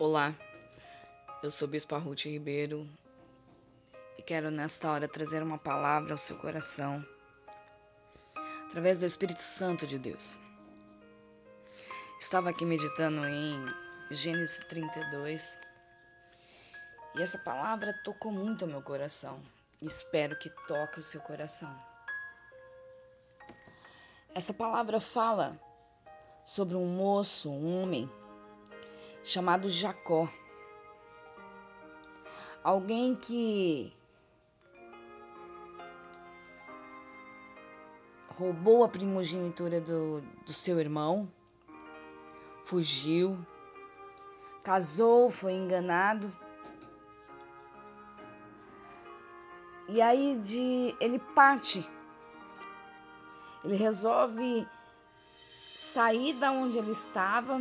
Olá, eu sou Bispa Ruth Ribeiro e quero nesta hora trazer uma palavra ao seu coração através do Espírito Santo de Deus. Estava aqui meditando em Gênesis 32 e essa palavra tocou muito ao meu coração espero que toque o seu coração. Essa palavra fala sobre um moço, um homem chamado Jacó. Alguém que roubou a primogenitura do, do seu irmão, fugiu, casou, foi enganado. E aí de ele parte. Ele resolve sair da onde ele estava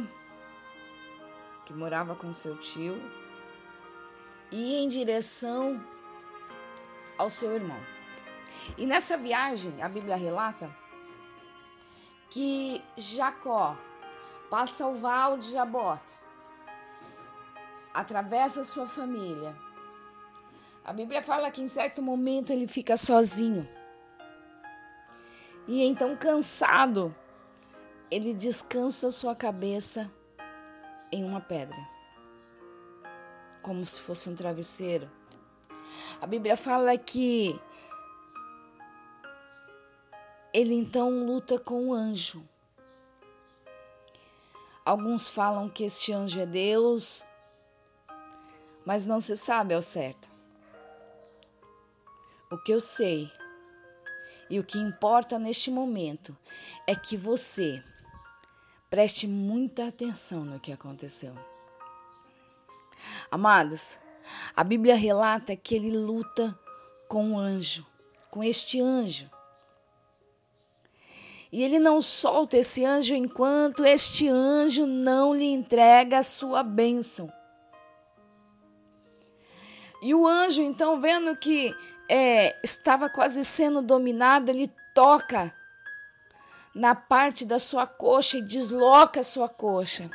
que morava com seu tio, e em direção ao seu irmão. E nessa viagem, a Bíblia relata que Jacó passa o val de Jabote, atravessa sua família. A Bíblia fala que em certo momento ele fica sozinho. E então, cansado, ele descansa sua cabeça em uma pedra, como se fosse um travesseiro. A Bíblia fala que ele então luta com o anjo. Alguns falam que este anjo é Deus, mas não se sabe ao certo. O que eu sei e o que importa neste momento é que você Preste muita atenção no que aconteceu. Amados, a Bíblia relata que ele luta com um anjo, com este anjo. E ele não solta esse anjo enquanto este anjo não lhe entrega a sua bênção. E o anjo, então, vendo que é, estava quase sendo dominado, ele toca na parte da sua coxa e desloca a sua coxa.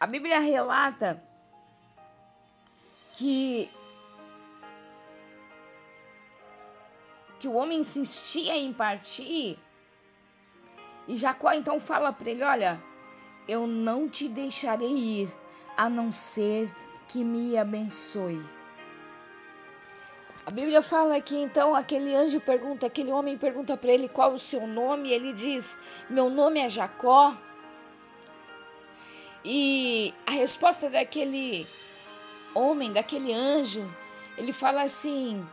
A Bíblia relata que que o homem insistia em partir e Jacó então fala para ele: Olha, eu não te deixarei ir a não ser que me abençoe. A Bíblia fala que então aquele anjo pergunta, aquele homem pergunta para ele qual o seu nome, ele diz: Meu nome é Jacó. E a resposta daquele homem, daquele anjo, ele fala assim: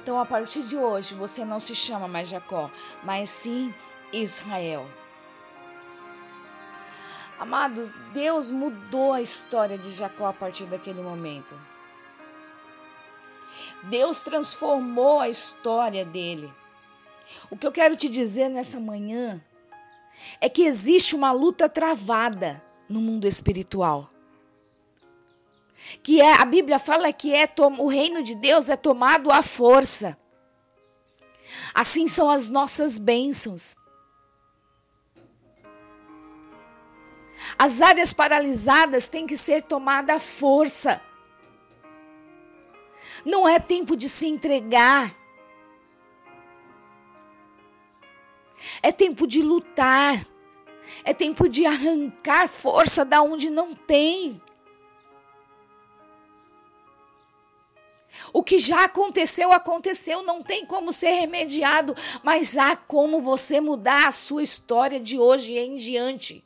Então a partir de hoje você não se chama mais Jacó, mas sim Israel. Amados, Deus mudou a história de Jacó a partir daquele momento. Deus transformou a história dele. O que eu quero te dizer nessa manhã é que existe uma luta travada no mundo espiritual. Que é, a Bíblia fala que é o reino de Deus é tomado à força. Assim são as nossas bênçãos. As áreas paralisadas têm que ser tomadas à força. Não é tempo de se entregar. É tempo de lutar. É tempo de arrancar força da onde não tem. O que já aconteceu, aconteceu, não tem como ser remediado, mas há como você mudar a sua história de hoje em diante.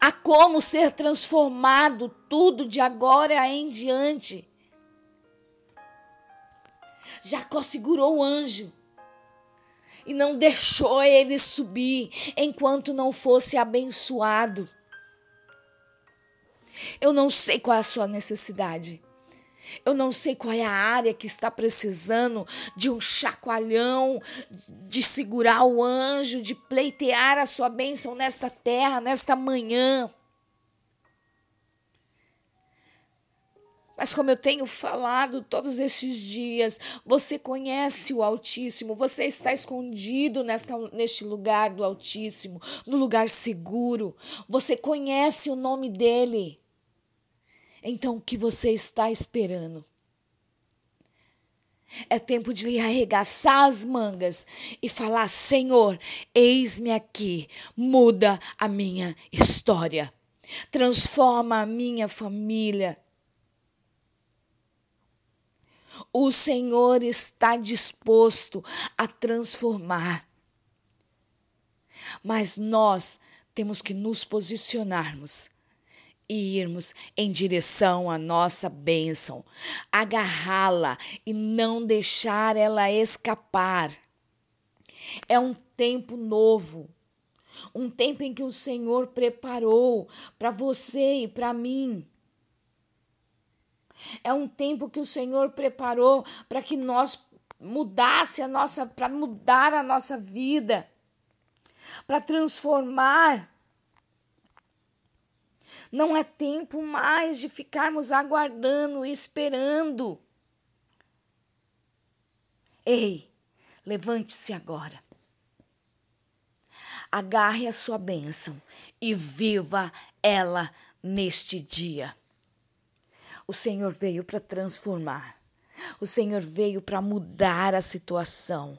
A como ser transformado tudo de agora em diante. Jacó segurou o anjo e não deixou ele subir enquanto não fosse abençoado. Eu não sei qual é a sua necessidade. Eu não sei qual é a área que está precisando de um chacoalhão, de segurar o anjo, de pleitear a sua bênção nesta terra, nesta manhã. Mas como eu tenho falado todos esses dias, você conhece o Altíssimo, você está escondido nesta, neste lugar do Altíssimo, no lugar seguro. Você conhece o nome dele. Então o que você está esperando? É tempo de lhe arregaçar as mangas e falar: Senhor, eis-me aqui, muda a minha história, transforma a minha família o Senhor está disposto a transformar. Mas nós temos que nos posicionarmos e irmos em direção à nossa bênção, agarrá-la e não deixar ela escapar. É um tempo novo, um tempo em que o Senhor preparou para você e para mim. É um tempo que o Senhor preparou para que nós mudasse a nossa, para mudar a nossa vida, para transformar. Não é tempo mais de ficarmos aguardando e esperando. Ei, levante-se agora. Agarre a sua bênção e viva ela neste dia. O Senhor veio para transformar. O Senhor veio para mudar a situação.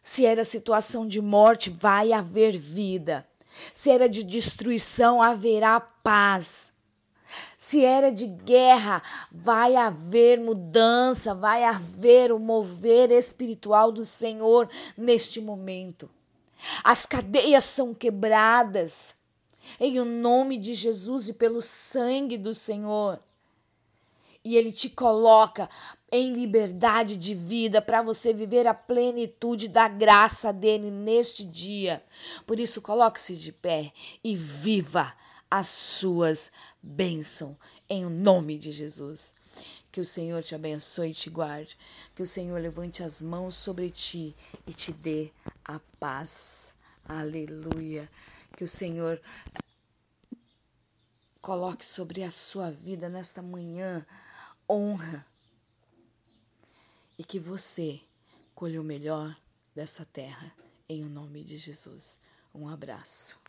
Se era situação de morte, vai haver vida. Se era de destruição, haverá paz. Se era de guerra, vai haver mudança, vai haver o mover espiritual do Senhor neste momento. As cadeias são quebradas em o nome de Jesus e pelo sangue do Senhor e Ele te coloca em liberdade de vida para você viver a plenitude da graça dele neste dia. Por isso, coloque-se de pé e viva as suas bênçãos em nome de Jesus. Que o Senhor te abençoe e te guarde. Que o Senhor levante as mãos sobre ti e te dê a paz. Aleluia. Que o Senhor coloque sobre a sua vida nesta manhã honra e que você colhe o melhor dessa terra em o nome de Jesus. Um abraço.